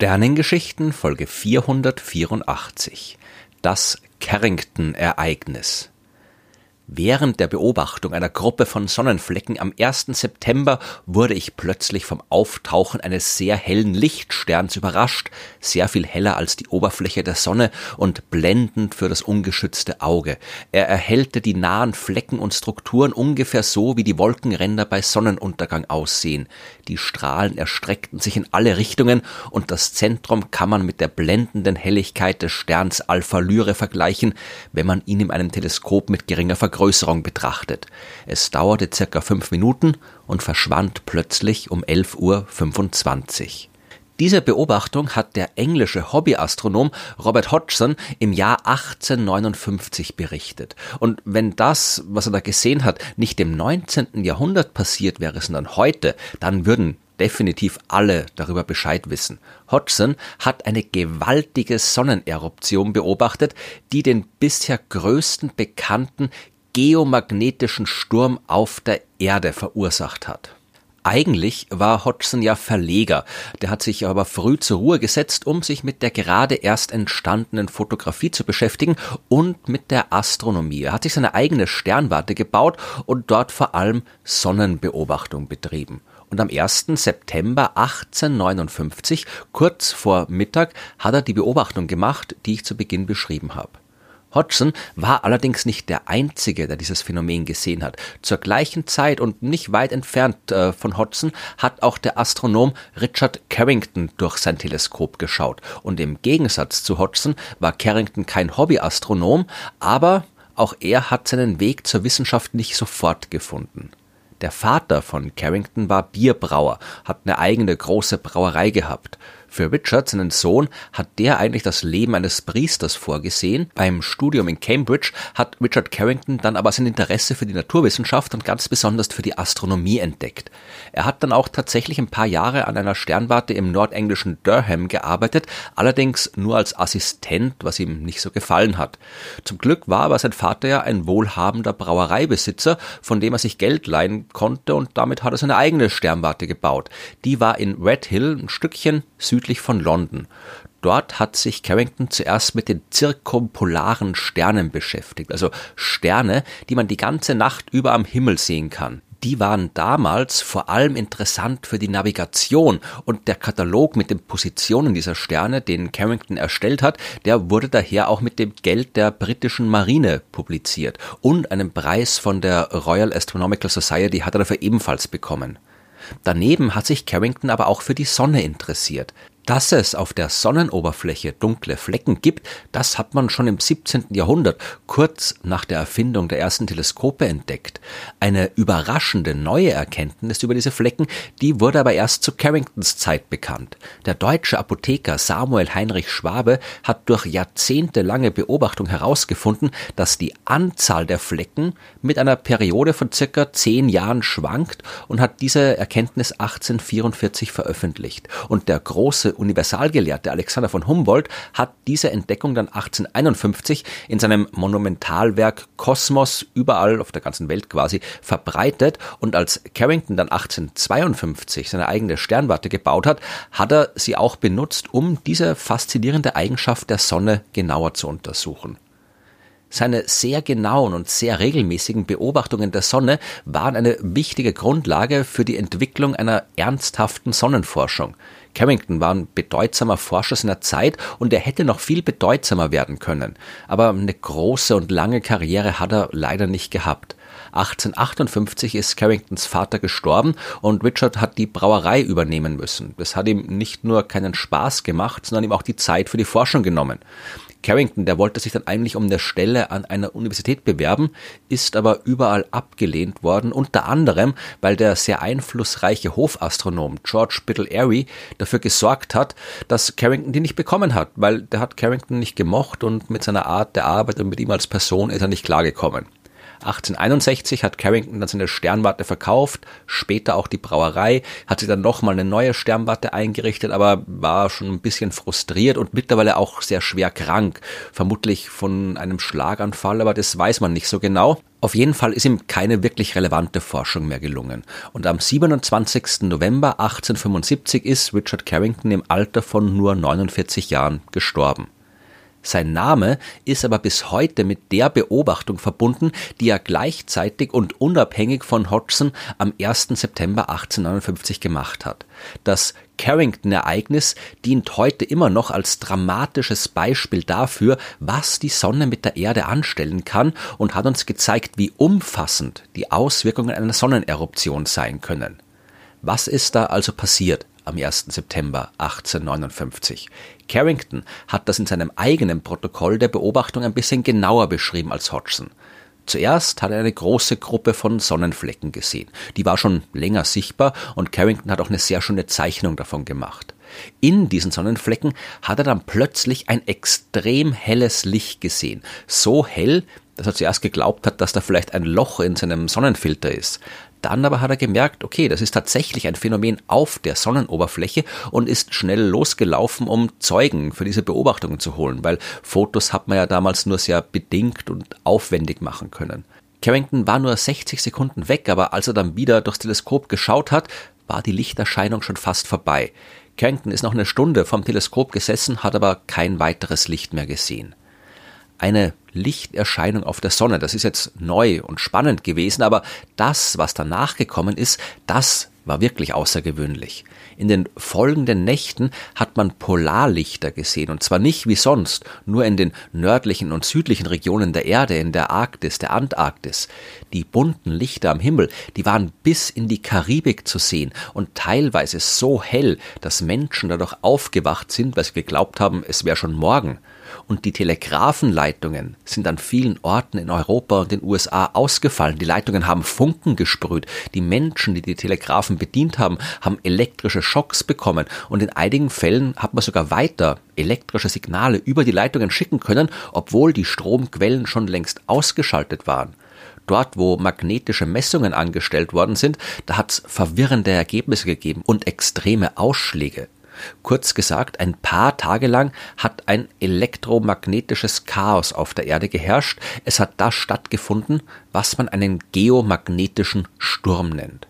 Sternengeschichten Folge 484 Das Carrington-Ereignis Während der Beobachtung einer Gruppe von Sonnenflecken am 1. September wurde ich plötzlich vom Auftauchen eines sehr hellen Lichtsterns überrascht, sehr viel heller als die Oberfläche der Sonne und blendend für das ungeschützte Auge. Er erhellte die nahen Flecken und Strukturen ungefähr so, wie die Wolkenränder bei Sonnenuntergang aussehen. Die Strahlen erstreckten sich in alle Richtungen und das Zentrum kann man mit der blendenden Helligkeit des Sterns Alpha Lyrae vergleichen, wenn man ihn in einem Teleskop mit geringer Vergrößerung Vergrößerung betrachtet. Es dauerte circa fünf Minuten und verschwand plötzlich um 11.25 Uhr. Diese Beobachtung hat der englische Hobbyastronom Robert Hodgson im Jahr 1859 berichtet. Und wenn das, was er da gesehen hat, nicht im 19. Jahrhundert passiert wäre, sondern heute, dann würden definitiv alle darüber Bescheid wissen. Hodgson hat eine gewaltige Sonneneruption beobachtet, die den bisher größten bekannten geomagnetischen Sturm auf der Erde verursacht hat. Eigentlich war Hodgson ja Verleger, der hat sich aber früh zur Ruhe gesetzt, um sich mit der gerade erst entstandenen Fotografie zu beschäftigen und mit der Astronomie. Er hat sich seine eigene Sternwarte gebaut und dort vor allem Sonnenbeobachtung betrieben. Und am 1. September 1859, kurz vor Mittag, hat er die Beobachtung gemacht, die ich zu Beginn beschrieben habe. Hodgson war allerdings nicht der Einzige, der dieses Phänomen gesehen hat. Zur gleichen Zeit und nicht weit entfernt äh, von Hodgson hat auch der Astronom Richard Carrington durch sein Teleskop geschaut. Und im Gegensatz zu Hodgson war Carrington kein Hobbyastronom, aber auch er hat seinen Weg zur Wissenschaft nicht sofort gefunden. Der Vater von Carrington war Bierbrauer, hat eine eigene große Brauerei gehabt. Für Richard, seinen Sohn, hat der eigentlich das Leben eines Priesters vorgesehen. Beim Studium in Cambridge hat Richard Carrington dann aber sein Interesse für die Naturwissenschaft und ganz besonders für die Astronomie entdeckt. Er hat dann auch tatsächlich ein paar Jahre an einer Sternwarte im nordenglischen Durham gearbeitet, allerdings nur als Assistent, was ihm nicht so gefallen hat. Zum Glück war aber sein Vater ja ein wohlhabender Brauereibesitzer, von dem er sich Geld leihen konnte und damit hat er seine eigene Sternwarte gebaut. Die war in Red Hill, ein Stückchen südlich südlich von London. Dort hat sich Carrington zuerst mit den zirkumpolaren Sternen beschäftigt, also Sterne, die man die ganze Nacht über am Himmel sehen kann. Die waren damals vor allem interessant für die Navigation und der Katalog mit den Positionen dieser Sterne, den Carrington erstellt hat, der wurde daher auch mit dem Geld der britischen Marine publiziert und einen Preis von der Royal Astronomical Society hat er dafür ebenfalls bekommen. Daneben hat sich Carrington aber auch für die Sonne interessiert. Dass es auf der Sonnenoberfläche dunkle Flecken gibt, das hat man schon im 17. Jahrhundert, kurz nach der Erfindung der ersten Teleskope entdeckt. Eine überraschende neue Erkenntnis über diese Flecken, die wurde aber erst zu Carringtons Zeit bekannt. Der deutsche Apotheker Samuel Heinrich Schwabe hat durch jahrzehntelange Beobachtung herausgefunden, dass die Anzahl der Flecken mit einer Periode von circa zehn Jahren schwankt und hat diese Erkenntnis 1844 veröffentlicht. Und der große Universalgelehrte Alexander von Humboldt hat diese Entdeckung dann 1851 in seinem Monumentalwerk Kosmos überall auf der ganzen Welt quasi verbreitet und als Carrington dann 1852 seine eigene Sternwarte gebaut hat, hat er sie auch benutzt, um diese faszinierende Eigenschaft der Sonne genauer zu untersuchen. Seine sehr genauen und sehr regelmäßigen Beobachtungen der Sonne waren eine wichtige Grundlage für die Entwicklung einer ernsthaften Sonnenforschung. Carrington war ein bedeutsamer Forscher seiner Zeit und er hätte noch viel bedeutsamer werden können. Aber eine große und lange Karriere hat er leider nicht gehabt. 1858 ist Carringtons Vater gestorben und Richard hat die Brauerei übernehmen müssen. Das hat ihm nicht nur keinen Spaß gemacht, sondern ihm auch die Zeit für die Forschung genommen. Carrington, der wollte sich dann eigentlich um eine Stelle an einer Universität bewerben, ist aber überall abgelehnt worden, unter anderem, weil der sehr einflussreiche Hofastronom George Biddle Airy dafür gesorgt hat, dass Carrington die nicht bekommen hat, weil der hat Carrington nicht gemocht und mit seiner Art der Arbeit und mit ihm als Person ist er nicht klargekommen. 1861 hat Carrington dann seine Sternwarte verkauft, später auch die Brauerei, hat sich dann nochmal eine neue Sternwarte eingerichtet, aber war schon ein bisschen frustriert und mittlerweile auch sehr schwer krank, vermutlich von einem Schlaganfall, aber das weiß man nicht so genau. Auf jeden Fall ist ihm keine wirklich relevante Forschung mehr gelungen. Und am 27. November 1875 ist Richard Carrington im Alter von nur 49 Jahren gestorben. Sein Name ist aber bis heute mit der Beobachtung verbunden, die er gleichzeitig und unabhängig von Hodgson am 1. September 1859 gemacht hat. Das Carrington-Ereignis dient heute immer noch als dramatisches Beispiel dafür, was die Sonne mit der Erde anstellen kann und hat uns gezeigt, wie umfassend die Auswirkungen einer Sonneneruption sein können. Was ist da also passiert? Am 1. September 1859. Carrington hat das in seinem eigenen Protokoll der Beobachtung ein bisschen genauer beschrieben als Hodgson. Zuerst hat er eine große Gruppe von Sonnenflecken gesehen. Die war schon länger sichtbar und Carrington hat auch eine sehr schöne Zeichnung davon gemacht. In diesen Sonnenflecken hat er dann plötzlich ein extrem helles Licht gesehen. So hell, dass er zuerst geglaubt hat, dass da vielleicht ein Loch in seinem Sonnenfilter ist. Dann aber hat er gemerkt, okay, das ist tatsächlich ein Phänomen auf der Sonnenoberfläche und ist schnell losgelaufen, um Zeugen für diese Beobachtungen zu holen, weil Fotos hat man ja damals nur sehr bedingt und aufwendig machen können. Carrington war nur 60 Sekunden weg, aber als er dann wieder durchs Teleskop geschaut hat, war die Lichterscheinung schon fast vorbei. Carrington ist noch eine Stunde vom Teleskop gesessen, hat aber kein weiteres Licht mehr gesehen eine Lichterscheinung auf der Sonne. Das ist jetzt neu und spannend gewesen, aber das, was danach gekommen ist, das war wirklich außergewöhnlich. In den folgenden Nächten hat man Polarlichter gesehen, und zwar nicht wie sonst, nur in den nördlichen und südlichen Regionen der Erde, in der Arktis, der Antarktis. Die bunten Lichter am Himmel, die waren bis in die Karibik zu sehen und teilweise so hell, dass Menschen dadurch aufgewacht sind, weil sie geglaubt haben, es wäre schon morgen und die Telegrafenleitungen sind an vielen Orten in Europa und den USA ausgefallen. Die Leitungen haben Funken gesprüht. Die Menschen, die die Telegrafen bedient haben, haben elektrische Schocks bekommen und in einigen Fällen hat man sogar weiter elektrische Signale über die Leitungen schicken können, obwohl die Stromquellen schon längst ausgeschaltet waren dort, wo magnetische Messungen angestellt worden sind, da hat es verwirrende Ergebnisse gegeben und extreme Ausschläge. Kurz gesagt, ein paar Tage lang hat ein elektromagnetisches Chaos auf der Erde geherrscht. Es hat das stattgefunden, was man einen geomagnetischen Sturm nennt.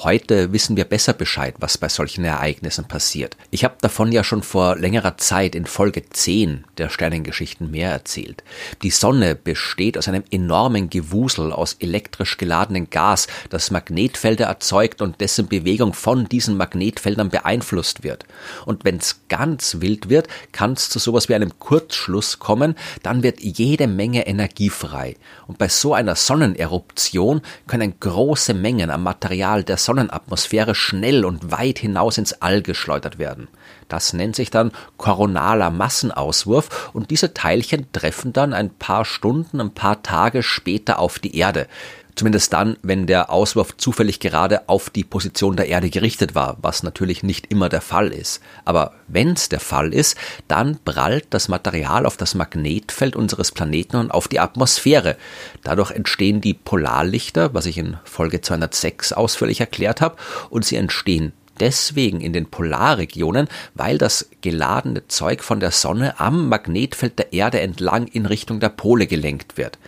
Heute wissen wir besser Bescheid, was bei solchen Ereignissen passiert. Ich habe davon ja schon vor längerer Zeit in Folge 10 der Sternengeschichten mehr erzählt. Die Sonne besteht aus einem enormen Gewusel aus elektrisch geladenen Gas, das Magnetfelder erzeugt und dessen Bewegung von diesen Magnetfeldern beeinflusst wird. Und wenn's ganz wild wird, kann es zu sowas wie einem Kurzschluss kommen, dann wird jede Menge Energie frei. Und bei so einer Sonneneruption können große Mengen am Material der Sonnenatmosphäre schnell und weit hinaus ins All geschleudert werden. Das nennt sich dann koronaler Massenauswurf und diese Teilchen treffen dann ein paar Stunden, ein paar Tage später auf die Erde. Zumindest dann, wenn der Auswurf zufällig gerade auf die Position der Erde gerichtet war, was natürlich nicht immer der Fall ist. Aber wenn es der Fall ist, dann prallt das Material auf das Magnetfeld unseres Planeten und auf die Atmosphäre. Dadurch entstehen die Polarlichter, was ich in Folge 206 ausführlich erklärt habe, und sie entstehen deswegen in den Polarregionen, weil das geladene Zeug von der Sonne am Magnetfeld der Erde entlang in Richtung der Pole gelenkt wird.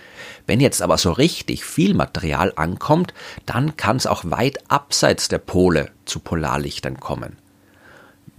Wenn jetzt aber so richtig viel Material ankommt, dann kann es auch weit abseits der Pole zu Polarlichtern kommen.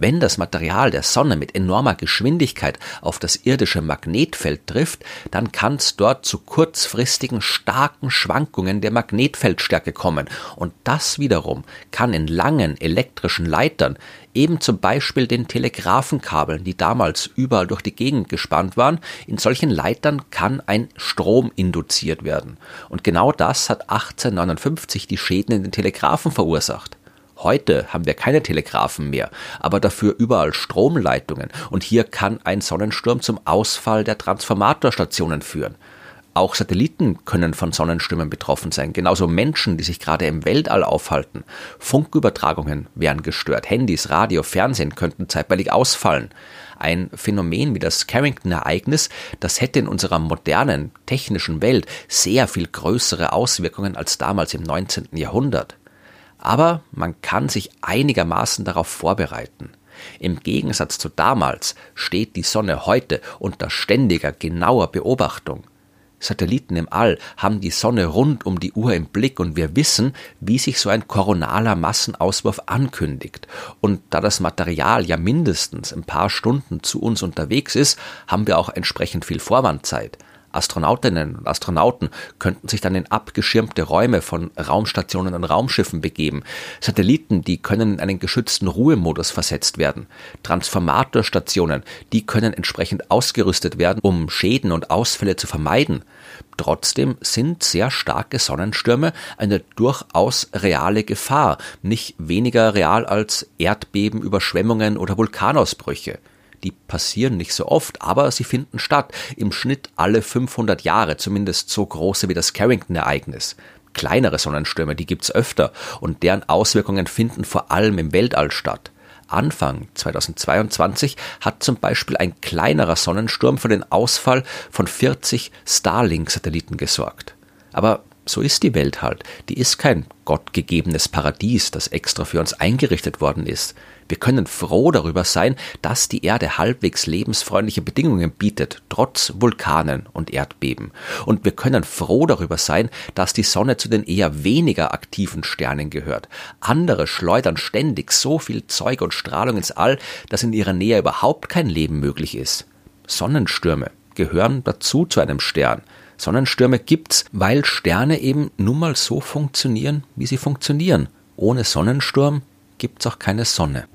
Wenn das Material der Sonne mit enormer Geschwindigkeit auf das irdische Magnetfeld trifft, dann kann es dort zu kurzfristigen starken Schwankungen der Magnetfeldstärke kommen und das wiederum kann in langen elektrischen Leitern, eben zum Beispiel den Telegrafenkabeln, die damals überall durch die Gegend gespannt waren, in solchen Leitern kann ein Strom induziert werden. Und genau das hat 1859 die Schäden in den Telegrafen verursacht. Heute haben wir keine Telegraphen mehr, aber dafür überall Stromleitungen und hier kann ein Sonnensturm zum Ausfall der Transformatorstationen führen. Auch Satelliten können von Sonnenstürmen betroffen sein. Genauso Menschen, die sich gerade im Weltall aufhalten. Funkübertragungen werden gestört. Handys, Radio, Fernsehen könnten zeitweilig ausfallen. Ein Phänomen wie das Carrington-Ereignis, das hätte in unserer modernen technischen Welt sehr viel größere Auswirkungen als damals im 19. Jahrhundert. Aber man kann sich einigermaßen darauf vorbereiten. Im Gegensatz zu damals steht die Sonne heute unter ständiger, genauer Beobachtung. Satelliten im All haben die Sonne rund um die Uhr im Blick und wir wissen, wie sich so ein koronaler Massenauswurf ankündigt. Und da das Material ja mindestens ein paar Stunden zu uns unterwegs ist, haben wir auch entsprechend viel Vorwandzeit. Astronautinnen und Astronauten könnten sich dann in abgeschirmte Räume von Raumstationen und Raumschiffen begeben. Satelliten, die können in einen geschützten Ruhemodus versetzt werden. Transformatorstationen, die können entsprechend ausgerüstet werden, um Schäden und Ausfälle zu vermeiden. Trotzdem sind sehr starke Sonnenstürme eine durchaus reale Gefahr, nicht weniger real als Erdbeben, Überschwemmungen oder Vulkanausbrüche. Die passieren nicht so oft, aber sie finden statt. Im Schnitt alle 500 Jahre, zumindest so große wie das Carrington-Ereignis. Kleinere Sonnenstürme, die gibt's öfter und deren Auswirkungen finden vor allem im Weltall statt. Anfang 2022 hat zum Beispiel ein kleinerer Sonnensturm für den Ausfall von 40 Starlink-Satelliten gesorgt. Aber so ist die Welt halt. Die ist kein gottgegebenes Paradies, das extra für uns eingerichtet worden ist. Wir können froh darüber sein, dass die Erde halbwegs lebensfreundliche Bedingungen bietet, trotz Vulkanen und Erdbeben. Und wir können froh darüber sein, dass die Sonne zu den eher weniger aktiven Sternen gehört. Andere schleudern ständig so viel Zeug und Strahlung ins All, dass in ihrer Nähe überhaupt kein Leben möglich ist. Sonnenstürme gehören dazu zu einem Stern. Sonnenstürme gibt's, weil Sterne eben nun mal so funktionieren, wie sie funktionieren. Ohne Sonnensturm gibt's auch keine Sonne.